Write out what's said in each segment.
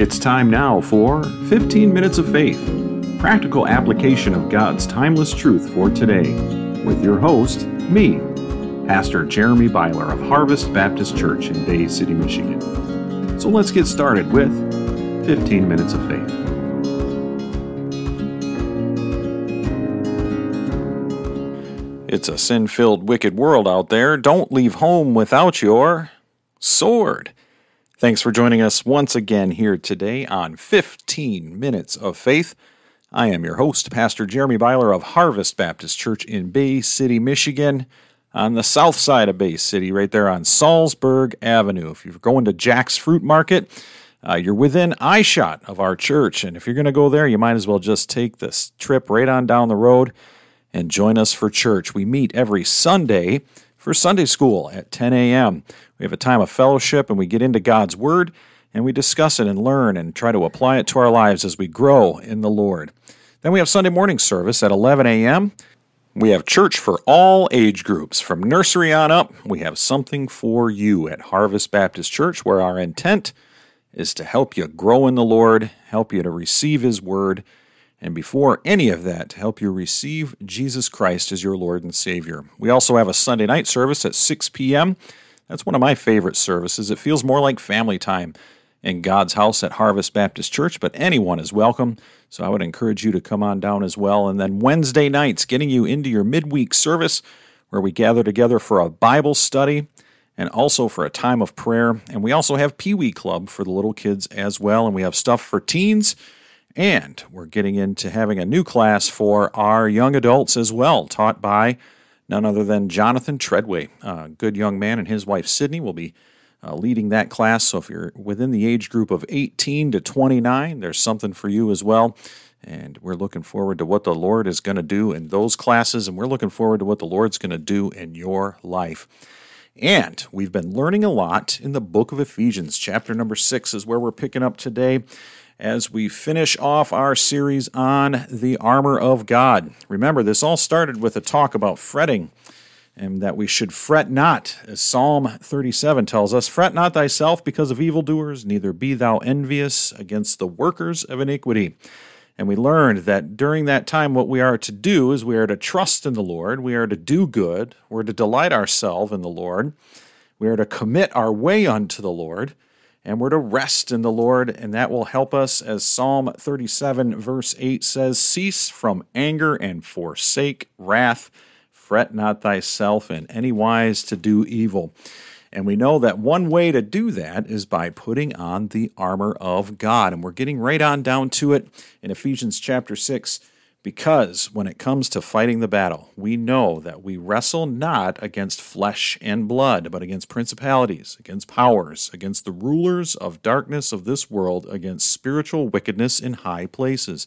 It's time now for 15 Minutes of Faith, practical application of God's timeless truth for today, with your host, me, Pastor Jeremy Beieler of Harvest Baptist Church in Bay City, Michigan. So let's get started with 15 Minutes of Faith. It's a sin filled, wicked world out there. Don't leave home without your sword. Thanks for joining us once again here today on 15 Minutes of Faith. I am your host, Pastor Jeremy Beieler of Harvest Baptist Church in Bay City, Michigan, on the south side of Bay City, right there on Salzburg Avenue. If you're going to Jack's Fruit Market, uh, you're within eyeshot of our church. And if you're going to go there, you might as well just take this trip right on down the road and join us for church. We meet every Sunday for Sunday school at 10 a.m. We have a time of fellowship and we get into God's Word and we discuss it and learn and try to apply it to our lives as we grow in the Lord. Then we have Sunday morning service at 11 a.m. We have church for all age groups. From nursery on up, we have something for you at Harvest Baptist Church where our intent is to help you grow in the Lord, help you to receive His Word, and before any of that, to help you receive Jesus Christ as your Lord and Savior. We also have a Sunday night service at 6 p.m. That's one of my favorite services. It feels more like family time in God's house at Harvest Baptist Church, but anyone is welcome. So I would encourage you to come on down as well. And then Wednesday nights, getting you into your midweek service where we gather together for a Bible study and also for a time of prayer. And we also have Pee Wee Club for the little kids as well. And we have stuff for teens and we're getting into having a new class for our young adults as well, taught by none other than Jonathan Treadway. A good young man and his wife Sydney will be uh, leading that class. So if you're within the age group of 18 to 29, there's something for you as well. And we're looking forward to what the Lord is going to do in those classes, and we're looking forward to what the Lord's going to do in your life. And we've been learning a lot in the book of Ephesians. Chapter number six is where we're picking up today as we finish off our series on the armor of God. Remember, this all started with a talk about fretting and that we should fret not, as Psalm 37 tells us Fret not thyself because of evildoers, neither be thou envious against the workers of iniquity. And we learned that during that time, what we are to do is we are to trust in the Lord, we are to do good, we're to delight ourselves in the Lord, we are to commit our way unto the Lord and we're to rest in the Lord, and that will help us, as Psalm 37, verse 8 says Cease from anger and forsake wrath. Fret not thyself in any wise to do evil. And we know that one way to do that is by putting on the armor of God. And we're getting right on down to it in Ephesians chapter 6. Because when it comes to fighting the battle, we know that we wrestle not against flesh and blood, but against principalities, against powers, against the rulers of darkness of this world, against spiritual wickedness in high places.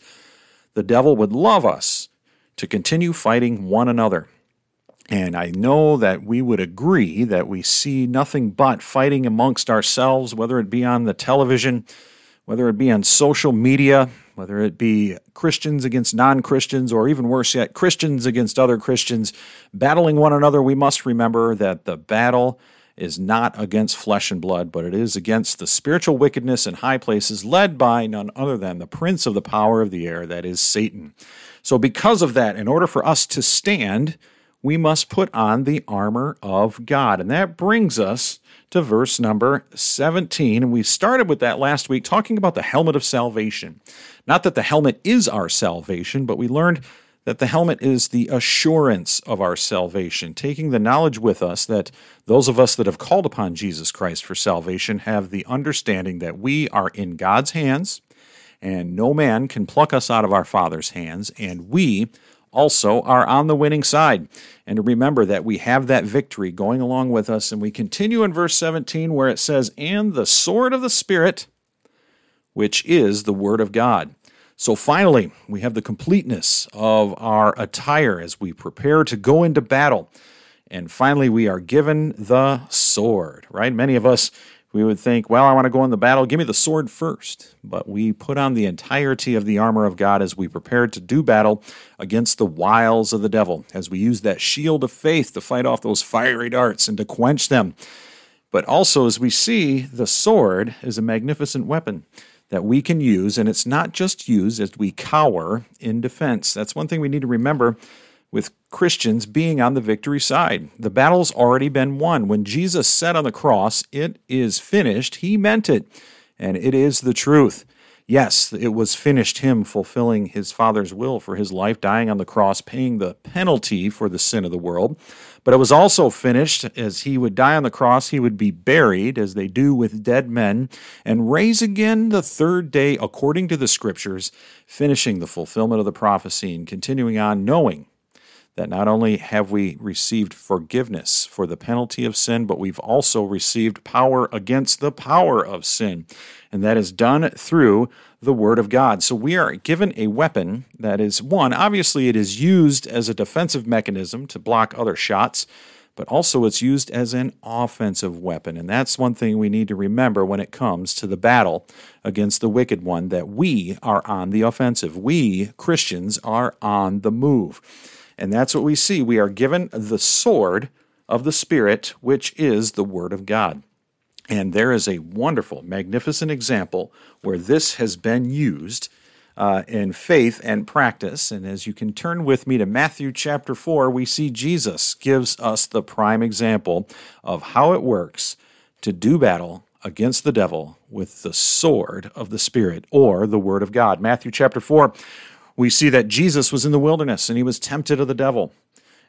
The devil would love us to continue fighting one another. And I know that we would agree that we see nothing but fighting amongst ourselves, whether it be on the television, whether it be on social media, whether it be Christians against non Christians, or even worse yet, Christians against other Christians, battling one another, we must remember that the battle is not against flesh and blood, but it is against the spiritual wickedness in high places, led by none other than the prince of the power of the air, that is Satan. So, because of that, in order for us to stand, we must put on the armor of God. And that brings us to verse number 17. And we started with that last week, talking about the helmet of salvation. Not that the helmet is our salvation, but we learned that the helmet is the assurance of our salvation, taking the knowledge with us that those of us that have called upon Jesus Christ for salvation have the understanding that we are in God's hands and no man can pluck us out of our Father's hands, and we also are on the winning side. And to remember that we have that victory going along with us. And we continue in verse 17 where it says, And the sword of the Spirit, which is the Word of God. So finally, we have the completeness of our attire as we prepare to go into battle. And finally, we are given the sword, right? Many of us we would think, well, I want to go in the battle, give me the sword first. But we put on the entirety of the armor of God as we prepare to do battle against the wiles of the devil, as we use that shield of faith to fight off those fiery darts and to quench them. But also, as we see, the sword is a magnificent weapon that we can use, and it's not just used as we cower in defense. That's one thing we need to remember with Christians being on the victory side. The battle's already been won. When Jesus said on the cross, It is finished, he meant it, and it is the truth. Yes, it was finished, him fulfilling his Father's will for his life, dying on the cross, paying the penalty for the sin of the world. But it was also finished as he would die on the cross, he would be buried, as they do with dead men, and raise again the third day according to the Scriptures, finishing the fulfillment of the prophecy and continuing on, knowing that not only have we received forgiveness for the penalty of sin, but we've also received power against the power of sin. And that is done through the Word of God. So we are given a weapon that is one, obviously, it is used as a defensive mechanism to block other shots, but also it's used as an offensive weapon. And that's one thing we need to remember when it comes to the battle against the wicked one that we are on the offensive. We, Christians, are on the move. And that's what we see. We are given the sword of the Spirit, which is the Word of God. And there is a wonderful, magnificent example where this has been used uh, in faith and practice. And as you can turn with me to Matthew chapter 4, we see Jesus gives us the prime example of how it works to do battle against the devil with the sword of the Spirit or the Word of God. Matthew chapter 4, we see that Jesus was in the wilderness and he was tempted of the devil.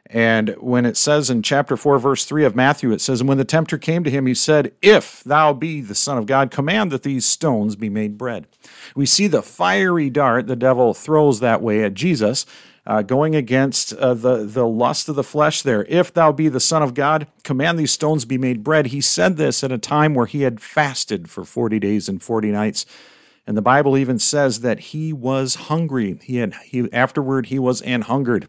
And when it says in chapter 4, verse 3 of Matthew, it says, And when the tempter came to him, he said, If thou be the Son of God, command that these stones be made bread. We see the fiery dart the devil throws that way at Jesus, uh, going against uh, the, the lust of the flesh there. If thou be the Son of God, command these stones be made bread. He said this at a time where he had fasted for 40 days and 40 nights. And the Bible even says that he was hungry. He had he afterward he was an hungered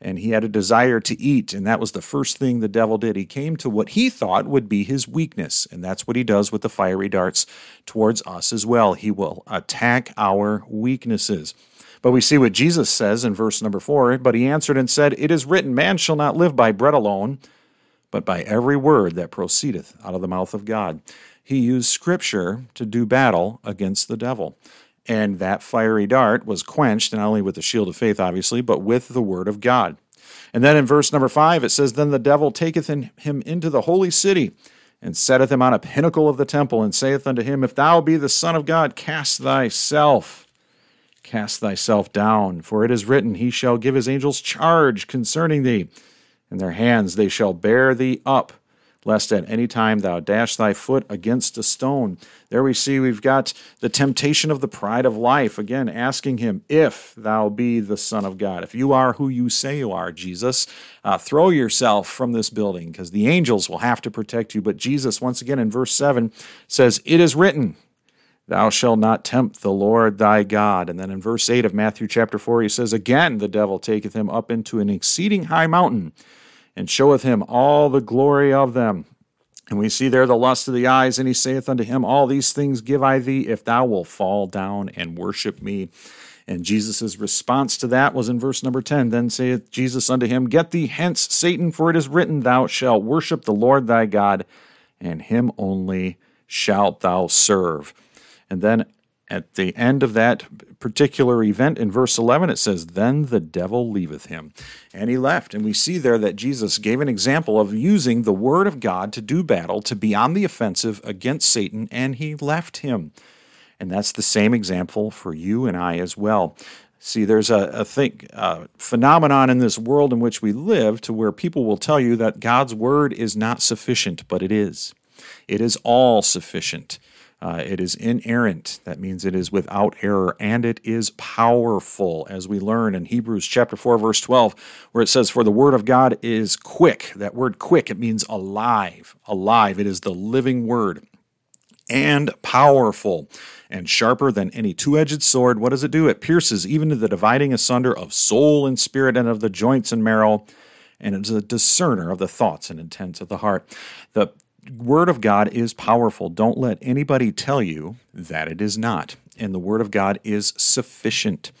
and he had a desire to eat and that was the first thing the devil did. He came to what he thought would be his weakness and that's what he does with the fiery darts towards us as well. He will attack our weaknesses. But we see what Jesus says in verse number 4, but he answered and said, "It is written, man shall not live by bread alone, but by every word that proceedeth out of the mouth of God." He used scripture to do battle against the devil. And that fiery dart was quenched, not only with the shield of faith, obviously, but with the word of God. And then in verse number five, it says, Then the devil taketh him into the holy city, and setteth him on a pinnacle of the temple, and saith unto him, If thou be the Son of God, cast thyself, cast thyself down. For it is written, He shall give his angels charge concerning thee. and their hands they shall bear thee up lest at any time thou dash thy foot against a stone. There we see we've got the temptation of the pride of life. Again, asking him, if thou be the Son of God, if you are who you say you are, Jesus, uh, throw yourself from this building because the angels will have to protect you. But Jesus, once again in verse 7, says, It is written, Thou shalt not tempt the Lord thy God. And then in verse 8 of Matthew chapter 4, he says, Again, the devil taketh him up into an exceeding high mountain and showeth him all the glory of them. And we see there the lust of the eyes, and he saith unto him, All these things give I thee, if thou wilt fall down and worship me. And Jesus' response to that was in verse number 10 Then saith Jesus unto him, Get thee hence, Satan, for it is written, Thou shalt worship the Lord thy God, and him only shalt thou serve. And then at the end of that particular event in verse 11, it says, Then the devil leaveth him. And he left. And we see there that Jesus gave an example of using the word of God to do battle, to be on the offensive against Satan, and he left him. And that's the same example for you and I as well. See, there's a, a thing, a phenomenon in this world in which we live to where people will tell you that God's word is not sufficient, but it is. It is all sufficient. Uh, it is inerrant. That means it is without error and it is powerful, as we learn in Hebrews chapter 4, verse 12, where it says, For the word of God is quick. That word quick, it means alive. Alive. It is the living word and powerful and sharper than any two edged sword. What does it do? It pierces even to the dividing asunder of soul and spirit and of the joints and marrow and it is a discerner of the thoughts and intents of the heart. The Word of God is powerful. Don't let anybody tell you that it is not. And the Word of God is sufficient.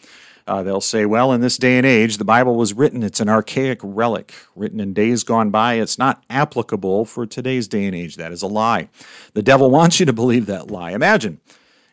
Uh, they'll say, well, in this day and age, the Bible was written. It's an archaic relic, written in days gone by. It's not applicable for today's day and age. That is a lie. The devil wants you to believe that lie. Imagine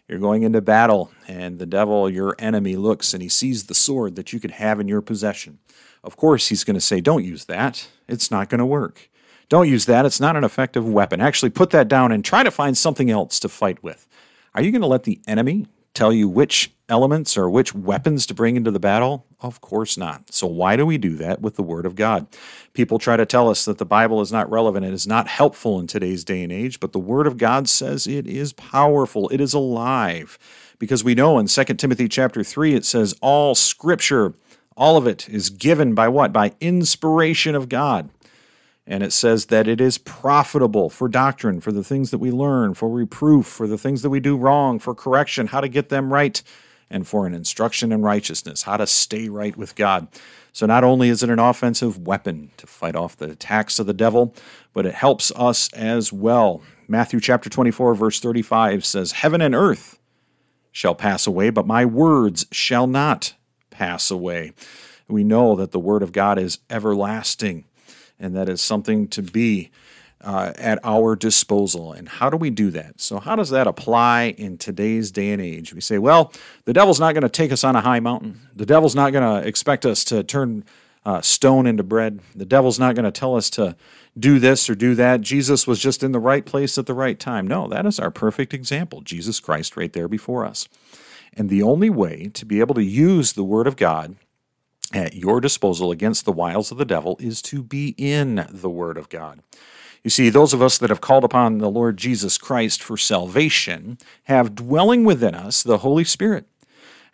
You're going into battle, and the devil, your enemy, looks and he sees the sword that you could have in your possession. Of course, he's going to say, Don't use that. It's not going to work. Don't use that. It's not an effective weapon. Actually, put that down and try to find something else to fight with. Are you going to let the enemy tell you which elements or which weapons to bring into the battle? Of course not. So, why do we do that with the Word of God? People try to tell us that the Bible is not relevant, it is not helpful in today's day and age, but the Word of God says it is powerful, it is alive. Because we know in 2 Timothy chapter 3, it says, All scripture, all of it is given by what? By inspiration of God and it says that it is profitable for doctrine, for the things that we learn, for reproof, for the things that we do wrong, for correction, how to get them right, and for an instruction in righteousness, how to stay right with God. So not only is it an offensive weapon to fight off the attacks of the devil, but it helps us as well. Matthew chapter 24 verse 35 says, "Heaven and earth shall pass away, but my words shall not pass away." We know that the word of God is everlasting and that is something to be uh, at our disposal. And how do we do that? So, how does that apply in today's day and age? We say, well, the devil's not going to take us on a high mountain. The devil's not going to expect us to turn uh, stone into bread. The devil's not going to tell us to do this or do that. Jesus was just in the right place at the right time. No, that is our perfect example. Jesus Christ right there before us. And the only way to be able to use the Word of God at your disposal against the wiles of the devil is to be in the Word of God. You see, those of us that have called upon the Lord Jesus Christ for salvation have dwelling within us the Holy Spirit.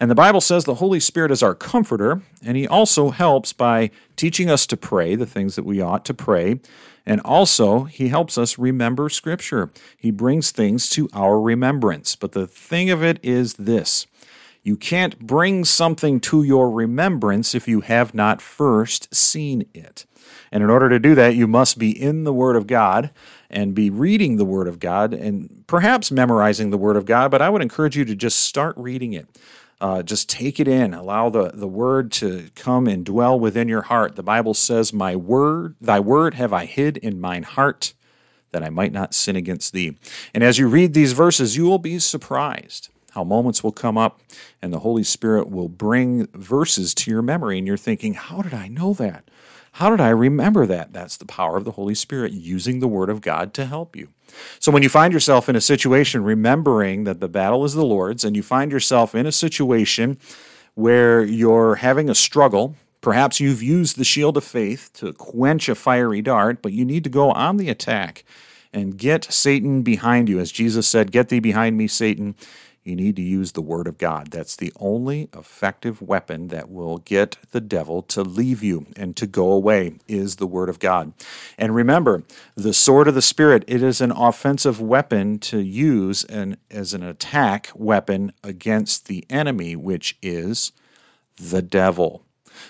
And the Bible says the Holy Spirit is our comforter, and He also helps by teaching us to pray the things that we ought to pray. And also, He helps us remember Scripture. He brings things to our remembrance. But the thing of it is this you can't bring something to your remembrance if you have not first seen it. And in order to do that, you must be in the Word of God and be reading the Word of God and perhaps memorizing the Word of God. But I would encourage you to just start reading it. Uh, just take it in. Allow the, the Word to come and dwell within your heart. The Bible says, My word, thy word have I hid in mine heart that I might not sin against thee. And as you read these verses, you will be surprised how moments will come up and the Holy Spirit will bring verses to your memory, and you're thinking, How did I know that? How did I remember that? That's the power of the Holy Spirit using the Word of God to help you. So when you find yourself in a situation remembering that the battle is the Lord's, and you find yourself in a situation where you're having a struggle, perhaps you've used the shield of faith to quench a fiery dart, but you need to go on the attack and get Satan behind you. As Jesus said, Get thee behind me, Satan you need to use the Word of God. That's the only effective weapon that will get the devil to leave you and to go away, is the Word of God. And remember, the sword of the Spirit, it is an offensive weapon to use an, as an attack weapon against the enemy, which is the devil.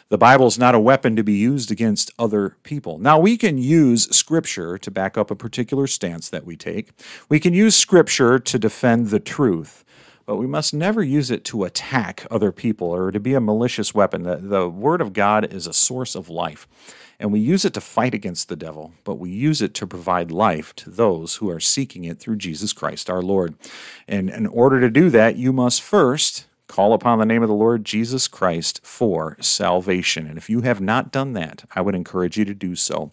The Bible is not a weapon to be used against other people. Now, we can use Scripture to back up a particular stance that we take. We can use Scripture to defend the truth but we must never use it to attack other people or to be a malicious weapon. The, the Word of God is a source of life, and we use it to fight against the devil, but we use it to provide life to those who are seeking it through Jesus Christ our Lord. And in order to do that, you must first Call upon the name of the Lord Jesus Christ for salvation. And if you have not done that, I would encourage you to do so.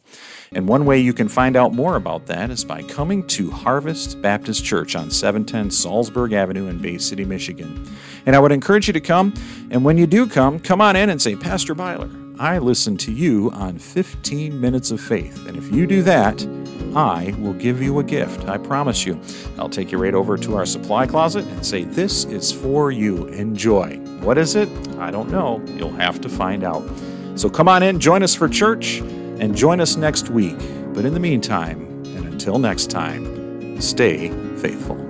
And one way you can find out more about that is by coming to Harvest Baptist Church on 710 Salzburg Avenue in Bay City, Michigan. And I would encourage you to come. And when you do come, come on in and say, Pastor Beieler, I listen to you on 15 Minutes of Faith. And if you do that, I will give you a gift. I promise you. I'll take you right over to our supply closet and say, This is for you. Enjoy. What is it? I don't know. You'll have to find out. So come on in, join us for church, and join us next week. But in the meantime, and until next time, stay faithful.